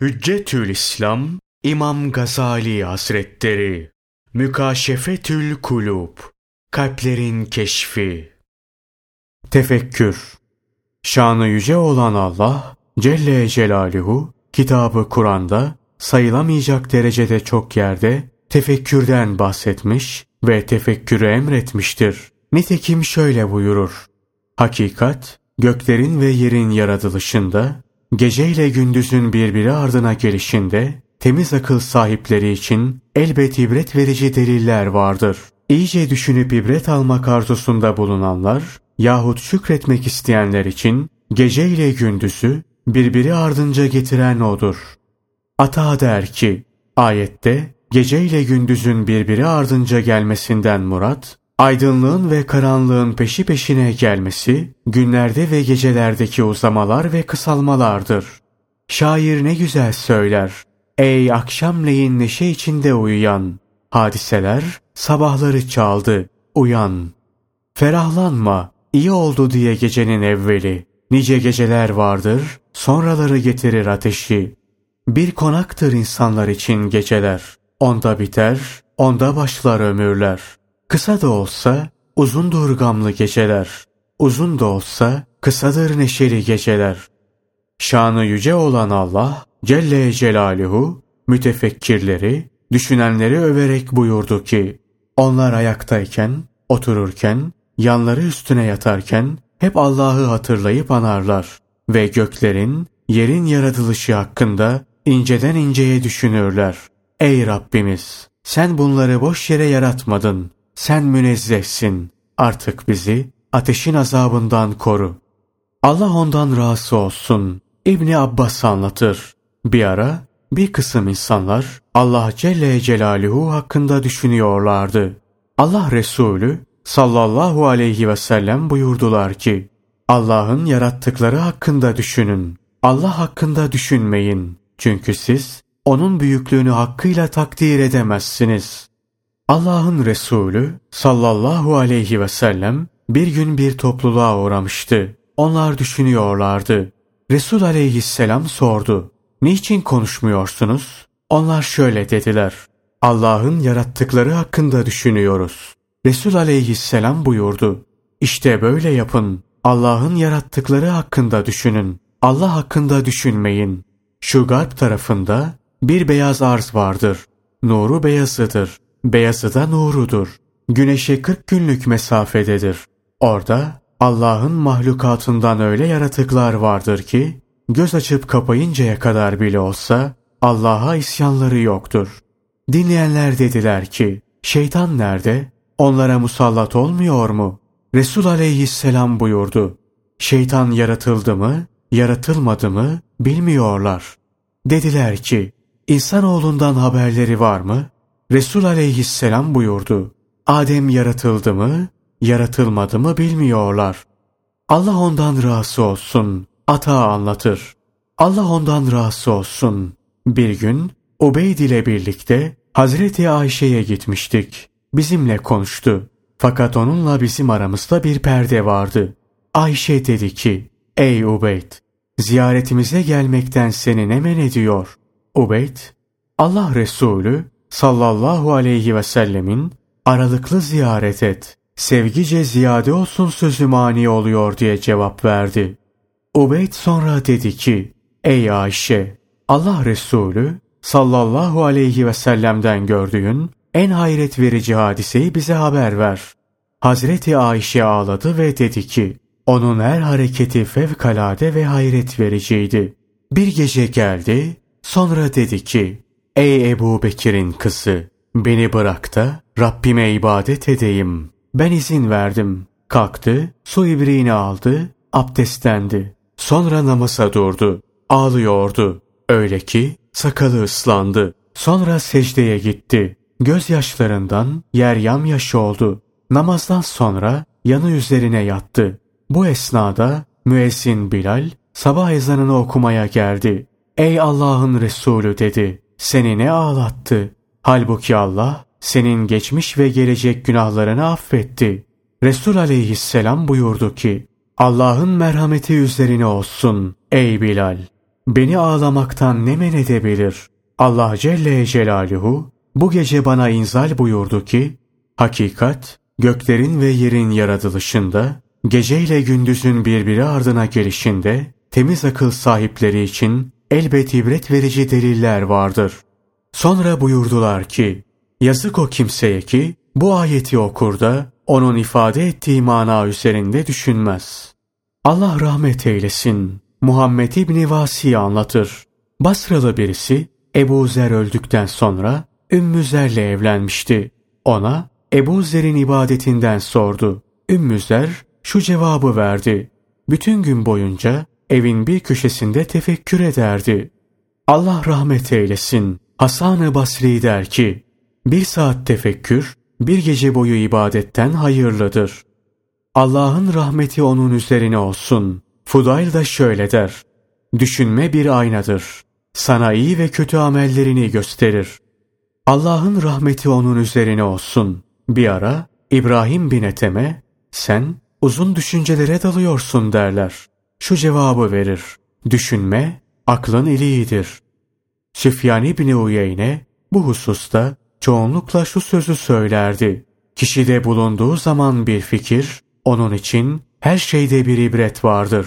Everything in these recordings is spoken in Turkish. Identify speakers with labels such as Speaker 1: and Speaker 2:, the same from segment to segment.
Speaker 1: Hüccetül İslam İmam Gazali Hazretleri Mükaşefetül Kulub Kalplerin Keşfi Tefekkür Şanı yüce olan Allah Celle Celaluhu kitabı Kur'an'da sayılamayacak derecede çok yerde tefekkürden bahsetmiş ve tefekkürü emretmiştir. Nitekim şöyle buyurur. Hakikat, göklerin ve yerin yaratılışında Gece ile gündüzün birbiri ardına gelişinde temiz akıl sahipleri için elbet ibret verici deliller vardır. İyice düşünüp ibret almak arzusunda bulunanlar yahut şükretmek isteyenler için gece ile gündüzü birbiri ardınca getiren odur. Ata der ki, ayette gece ile gündüzün birbiri ardınca gelmesinden murat, Aydınlığın ve karanlığın peşi peşine gelmesi, günlerde ve gecelerdeki uzamalar ve kısalmalardır. Şair ne güzel söyler. Ey akşamleyin neşe içinde uyuyan, hadiseler sabahları çaldı, uyan. Ferahlanma, iyi oldu diye gecenin evveli. Nice geceler vardır, sonraları getirir ateşi. Bir konaktır insanlar için geceler. Onda biter, onda başlar ömürler.'' Kısa da olsa uzundur gamlı geceler. Uzun da olsa kısadır neşeli geceler. Şanı yüce olan Allah Celle Celaluhu mütefekkirleri, düşünenleri överek buyurdu ki, onlar ayaktayken, otururken, yanları üstüne yatarken hep Allah'ı hatırlayıp anarlar ve göklerin, yerin yaratılışı hakkında inceden inceye düşünürler. Ey Rabbimiz! Sen bunları boş yere yaratmadın. Sen münezzehsin. Artık bizi ateşin azabından koru. Allah ondan razı olsun. İbni Abbas anlatır. Bir ara bir kısım insanlar Allah Celle Celaluhu hakkında düşünüyorlardı. Allah Resulü sallallahu aleyhi ve sellem buyurdular ki Allah'ın yarattıkları hakkında düşünün. Allah hakkında düşünmeyin. Çünkü siz onun büyüklüğünü hakkıyla takdir edemezsiniz. Allah'ın Resulü sallallahu aleyhi ve sellem bir gün bir topluluğa uğramıştı. Onlar düşünüyorlardı. Resul aleyhisselam sordu. Niçin konuşmuyorsunuz? Onlar şöyle dediler. Allah'ın yarattıkları hakkında düşünüyoruz. Resul aleyhisselam buyurdu. İşte böyle yapın. Allah'ın yarattıkları hakkında düşünün. Allah hakkında düşünmeyin. Şu garp tarafında bir beyaz arz vardır. Nuru beyazıdır. Beyazı da nurudur. Güneşe 40 günlük mesafededir. Orada Allah'ın mahlukatından öyle yaratıklar vardır ki göz açıp kapayıncaya kadar bile olsa Allah'a isyanları yoktur. Dinleyenler dediler ki şeytan nerede? Onlara musallat olmuyor mu? Resul aleyhisselam buyurdu. Şeytan yaratıldı mı, yaratılmadı mı bilmiyorlar. Dediler ki insanoğlundan haberleri var mı? Resul aleyhisselam buyurdu. Adem yaratıldı mı, yaratılmadı mı bilmiyorlar. Allah ondan razı olsun. Ata anlatır. Allah ondan razı olsun. Bir gün Ubeyd ile birlikte Hazreti Ayşe'ye gitmiştik. Bizimle konuştu. Fakat onunla bizim aramızda bir perde vardı. Ayşe dedi ki, Ey Ubeyd, ziyaretimize gelmekten seni ne men ediyor? Ubeyd, Allah Resulü sallallahu aleyhi ve sellemin aralıklı ziyaret et, sevgice ziyade olsun sözü mani oluyor diye cevap verdi. Ubeyd sonra dedi ki, Ey Ayşe, Allah Resulü sallallahu aleyhi ve sellem'den gördüğün en hayret verici hadiseyi bize haber ver. Hazreti Ayşe ağladı ve dedi ki, onun her hareketi fevkalade ve hayret vericiydi. Bir gece geldi, sonra dedi ki, Ey Ebu Bekir'in kızı, beni bırak da Rabbime ibadet edeyim. Ben izin verdim. Kalktı, su ibriğini aldı, abdestlendi. Sonra namaza durdu. Ağlıyordu. Öyle ki sakalı ıslandı. Sonra secdeye gitti. Gözyaşlarından yer yamyaşı oldu. Namazdan sonra yanı üzerine yattı. Bu esnada müezzin Bilal sabah ezanını okumaya geldi. Ey Allah'ın Resulü dedi seni ne ağlattı? Halbuki Allah senin geçmiş ve gelecek günahlarını affetti. Resul aleyhisselam buyurdu ki, Allah'ın merhameti üzerine olsun ey Bilal. beni ağlamaktan ne men edebilir? Allah Celle Celaluhu bu gece bana inzal buyurdu ki, hakikat göklerin ve yerin yaratılışında, geceyle gündüzün birbiri ardına gelişinde, temiz akıl sahipleri için elbet ibret verici deliller vardır. Sonra buyurdular ki, yazık o kimseye ki bu ayeti okur da onun ifade ettiği mana üzerinde düşünmez. Allah rahmet eylesin. Muhammed İbni Vasi anlatır. Basralı birisi Ebu Zer öldükten sonra Ümmü Zer'le evlenmişti. Ona Ebu Zer'in ibadetinden sordu. Ümmü Zer şu cevabı verdi. Bütün gün boyunca evin bir köşesinde tefekkür ederdi. Allah rahmet eylesin. Hasan-ı Basri der ki, bir saat tefekkür, bir gece boyu ibadetten hayırlıdır. Allah'ın rahmeti onun üzerine olsun. Fudayl da şöyle der. Düşünme bir aynadır. Sana iyi ve kötü amellerini gösterir. Allah'ın rahmeti onun üzerine olsun. Bir ara İbrahim bin Ethem'e sen uzun düşüncelere dalıyorsun derler. Şu cevabı verir. Düşünme aklın iliğidir. Süfyan İbni Uyeyne bu hususta çoğunlukla şu sözü söylerdi. Kişide bulunduğu zaman bir fikir, onun için her şeyde bir ibret vardır.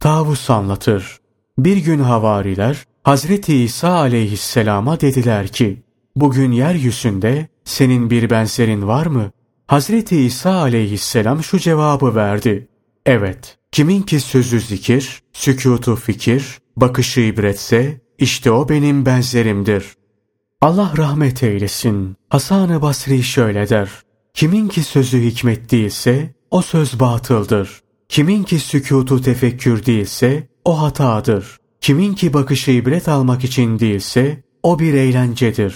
Speaker 1: Tavus anlatır. Bir gün havariler Hazreti İsa aleyhisselama dediler ki, bugün yeryüzünde senin bir benzerin var mı? Hazreti İsa aleyhisselam şu cevabı verdi. Evet, kimin ki sözü zikir, sükutu fikir, bakışı ibretse, işte o benim benzerimdir. Allah rahmet eylesin. Hasan-ı Basri şöyle der. Kimin ki sözü hikmet değilse o söz batıldır. Kimin ki sükutu tefekkür değilse o hatadır. Kimin ki bakışı ibret almak için değilse o bir eğlencedir.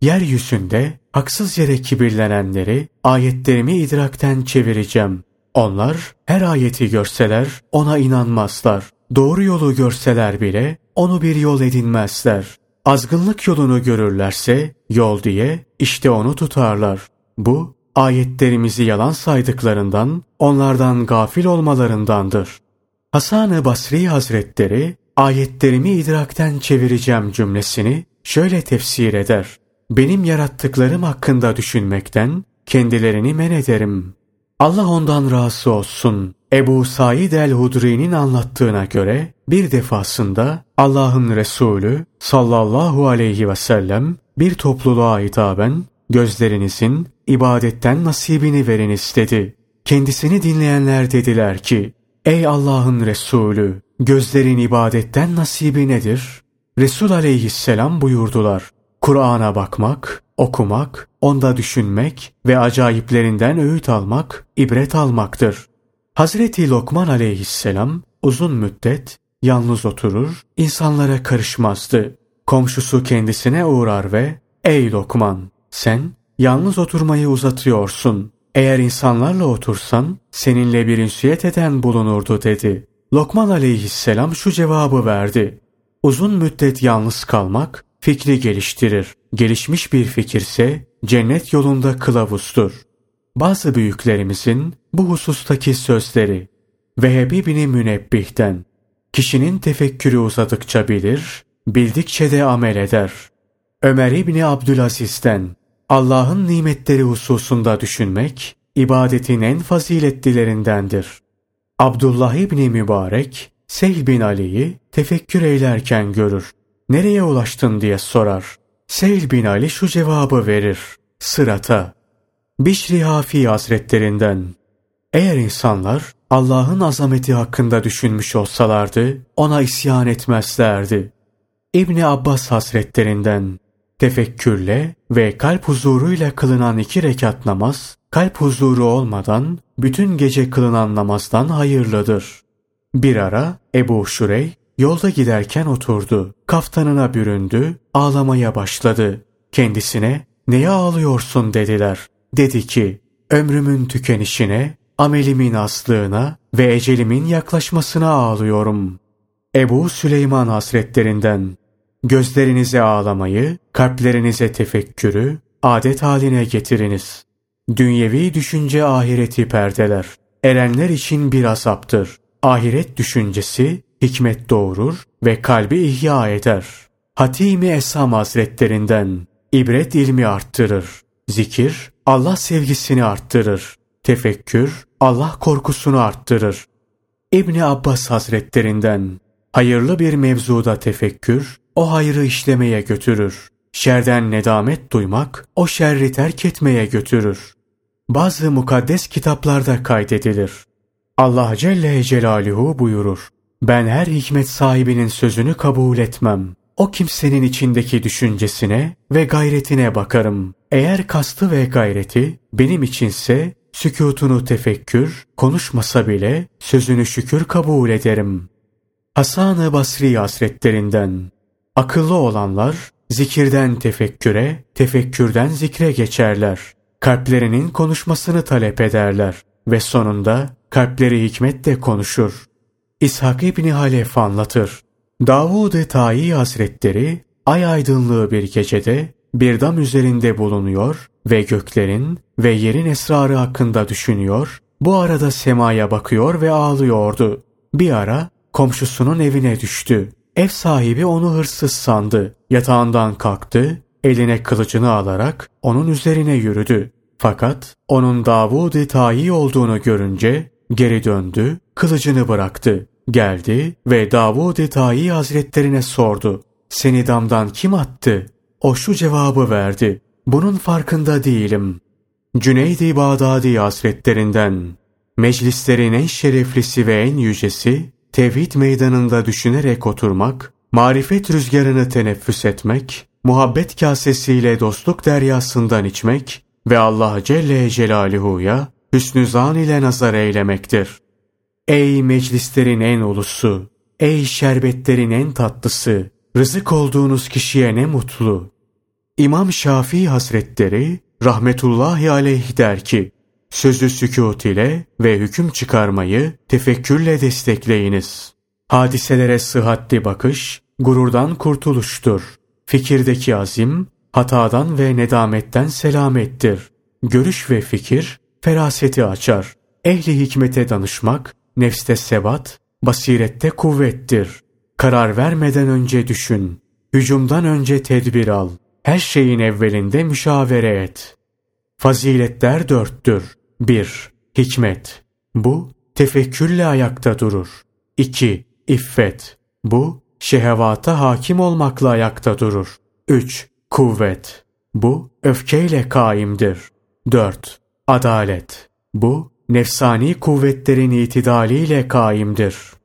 Speaker 1: Yeryüzünde haksız yere kibirlenenleri ayetlerimi idrakten çevireceğim. Onlar her ayeti görseler ona inanmazlar. Doğru yolu görseler bile onu bir yol edinmezler. Azgınlık yolunu görürlerse yol diye işte onu tutarlar. Bu ayetlerimizi yalan saydıklarından, onlardan gafil olmalarındandır. Hasan-ı Basri Hazretleri ayetlerimi idrakten çevireceğim cümlesini şöyle tefsir eder. Benim yarattıklarım hakkında düşünmekten kendilerini men ederim. Allah ondan razı olsun. Ebu Said el-Hudri'nin anlattığına göre bir defasında Allah'ın Resulü sallallahu aleyhi ve sellem bir topluluğa hitaben gözlerinizin ibadetten nasibini verin istedi. Kendisini dinleyenler dediler ki, Ey Allah'ın Resulü, gözlerin ibadetten nasibi nedir? Resul aleyhisselam buyurdular. Kur'an'a bakmak, okumak, onda düşünmek ve acayiplerinden öğüt almak, ibret almaktır. Hazreti Lokman aleyhisselam uzun müddet yalnız oturur, insanlara karışmazdı. Komşusu kendisine uğrar ve ''Ey Lokman, sen yalnız oturmayı uzatıyorsun. Eğer insanlarla otursan seninle bir ünsiyet eden bulunurdu.'' dedi. Lokman aleyhisselam şu cevabı verdi. Uzun müddet yalnız kalmak fikri geliştirir. Gelişmiş bir fikirse cennet yolunda kılavuzdur. Bazı büyüklerimizin bu husustaki sözleri Vehbi bin Münebbih'ten Kişinin tefekkürü uzadıkça bilir, bildikçe de amel eder. Ömer İbni Abdülaziz'den Allah'ın nimetleri hususunda düşünmek, ibadetin en faziletlilerindendir. Abdullah İbni Mübarek, Sehl bin Ali'yi tefekkür eylerken görür. Nereye ulaştın diye sorar. Sehl bin Ali şu cevabı verir. Sırata. Bişri Hafi Hazretlerinden. Eğer insanlar Allah'ın azameti hakkında düşünmüş olsalardı ona isyan etmezlerdi. İbni Abbas Hazretlerinden tefekkürle ve kalp huzuruyla kılınan iki rekat namaz, kalp huzuru olmadan bütün gece kılınan namazdan hayırlıdır. Bir ara Ebu Şurey yolda giderken oturdu. Kaftanına büründü, ağlamaya başladı. Kendisine neye ağlıyorsun dediler. Dedi ki ömrümün tükenişine amelimin aslığına ve ecelimin yaklaşmasına ağlıyorum. Ebu Süleyman Hazretlerinden Gözlerinize ağlamayı, kalplerinize tefekkürü, adet haline getiriniz. Dünyevi düşünce ahireti perdeler. Erenler için bir azaptır. Ahiret düşüncesi hikmet doğurur ve kalbi ihya eder. Hatimi Esam Hazretlerinden ibret ilmi arttırır. Zikir Allah sevgisini arttırır. Tefekkür Allah korkusunu arttırır. İbni Abbas Hazretlerinden hayırlı bir mevzuda tefekkür o hayrı işlemeye götürür. Şerden nedamet duymak o şerri terk etmeye götürür. Bazı mukaddes kitaplarda kaydedilir. Allah Celle Celaluhu buyurur. Ben her hikmet sahibinin sözünü kabul etmem. O kimsenin içindeki düşüncesine ve gayretine bakarım. Eğer kastı ve gayreti benim içinse sükutunu tefekkür, konuşmasa bile sözünü şükür kabul ederim. Hasan-ı Basri Hazretlerinden Akıllı olanlar zikirden tefekküre, tefekkürden zikre geçerler. Kalplerinin konuşmasını talep ederler ve sonunda kalpleri hikmetle konuşur. İshak İbni Halef anlatır. Davud-ı Tayi Hazretleri ay aydınlığı bir gecede bir dam üzerinde bulunuyor ve göklerin ve yerin esrarı hakkında düşünüyor, bu arada semaya bakıyor ve ağlıyordu. Bir ara komşusunun evine düştü. Ev sahibi onu hırsız sandı. Yatağından kalktı, eline kılıcını alarak onun üzerine yürüdü. Fakat onun Davud-i Tayi olduğunu görünce geri döndü, kılıcını bıraktı. Geldi ve Davud-i Tayi hazretlerine sordu. Seni damdan kim attı? O şu cevabı verdi. Bunun farkında değilim. Cüneyd-i Bağdadi hazretlerinden meclislerin en şereflisi ve en yücesi tevhid meydanında düşünerek oturmak, marifet rüzgarını teneffüs etmek, muhabbet kasesiyle dostluk deryasından içmek ve Allah Celle Celaluhu'ya hüsnü zan ile nazar eylemektir. Ey meclislerin en ulusu, ey şerbetlerin en tatlısı, rızık olduğunuz kişiye ne mutlu. İmam Şafii Hazretleri rahmetullahi aleyh der ki, Sözü sükut ile ve hüküm çıkarmayı tefekkürle destekleyiniz. Hadiselere sıhhatli bakış, gururdan kurtuluştur. Fikirdeki azim, hatadan ve nedametten selamettir. Görüş ve fikir, feraseti açar. Ehli hikmete danışmak, nefste sebat, basirette kuvvettir. Karar vermeden önce düşün. Hücumdan önce tedbir al. Her şeyin evvelinde müşavere et. Faziletler dörttür. 1. Hikmet. Bu tefekkürle ayakta durur. 2. İffet. Bu şehevata hakim olmakla ayakta durur. 3. Kuvvet. Bu öfkeyle kaimdir. 4. Adalet. Bu nefsani kuvvetlerin itidaliyle kaimdir.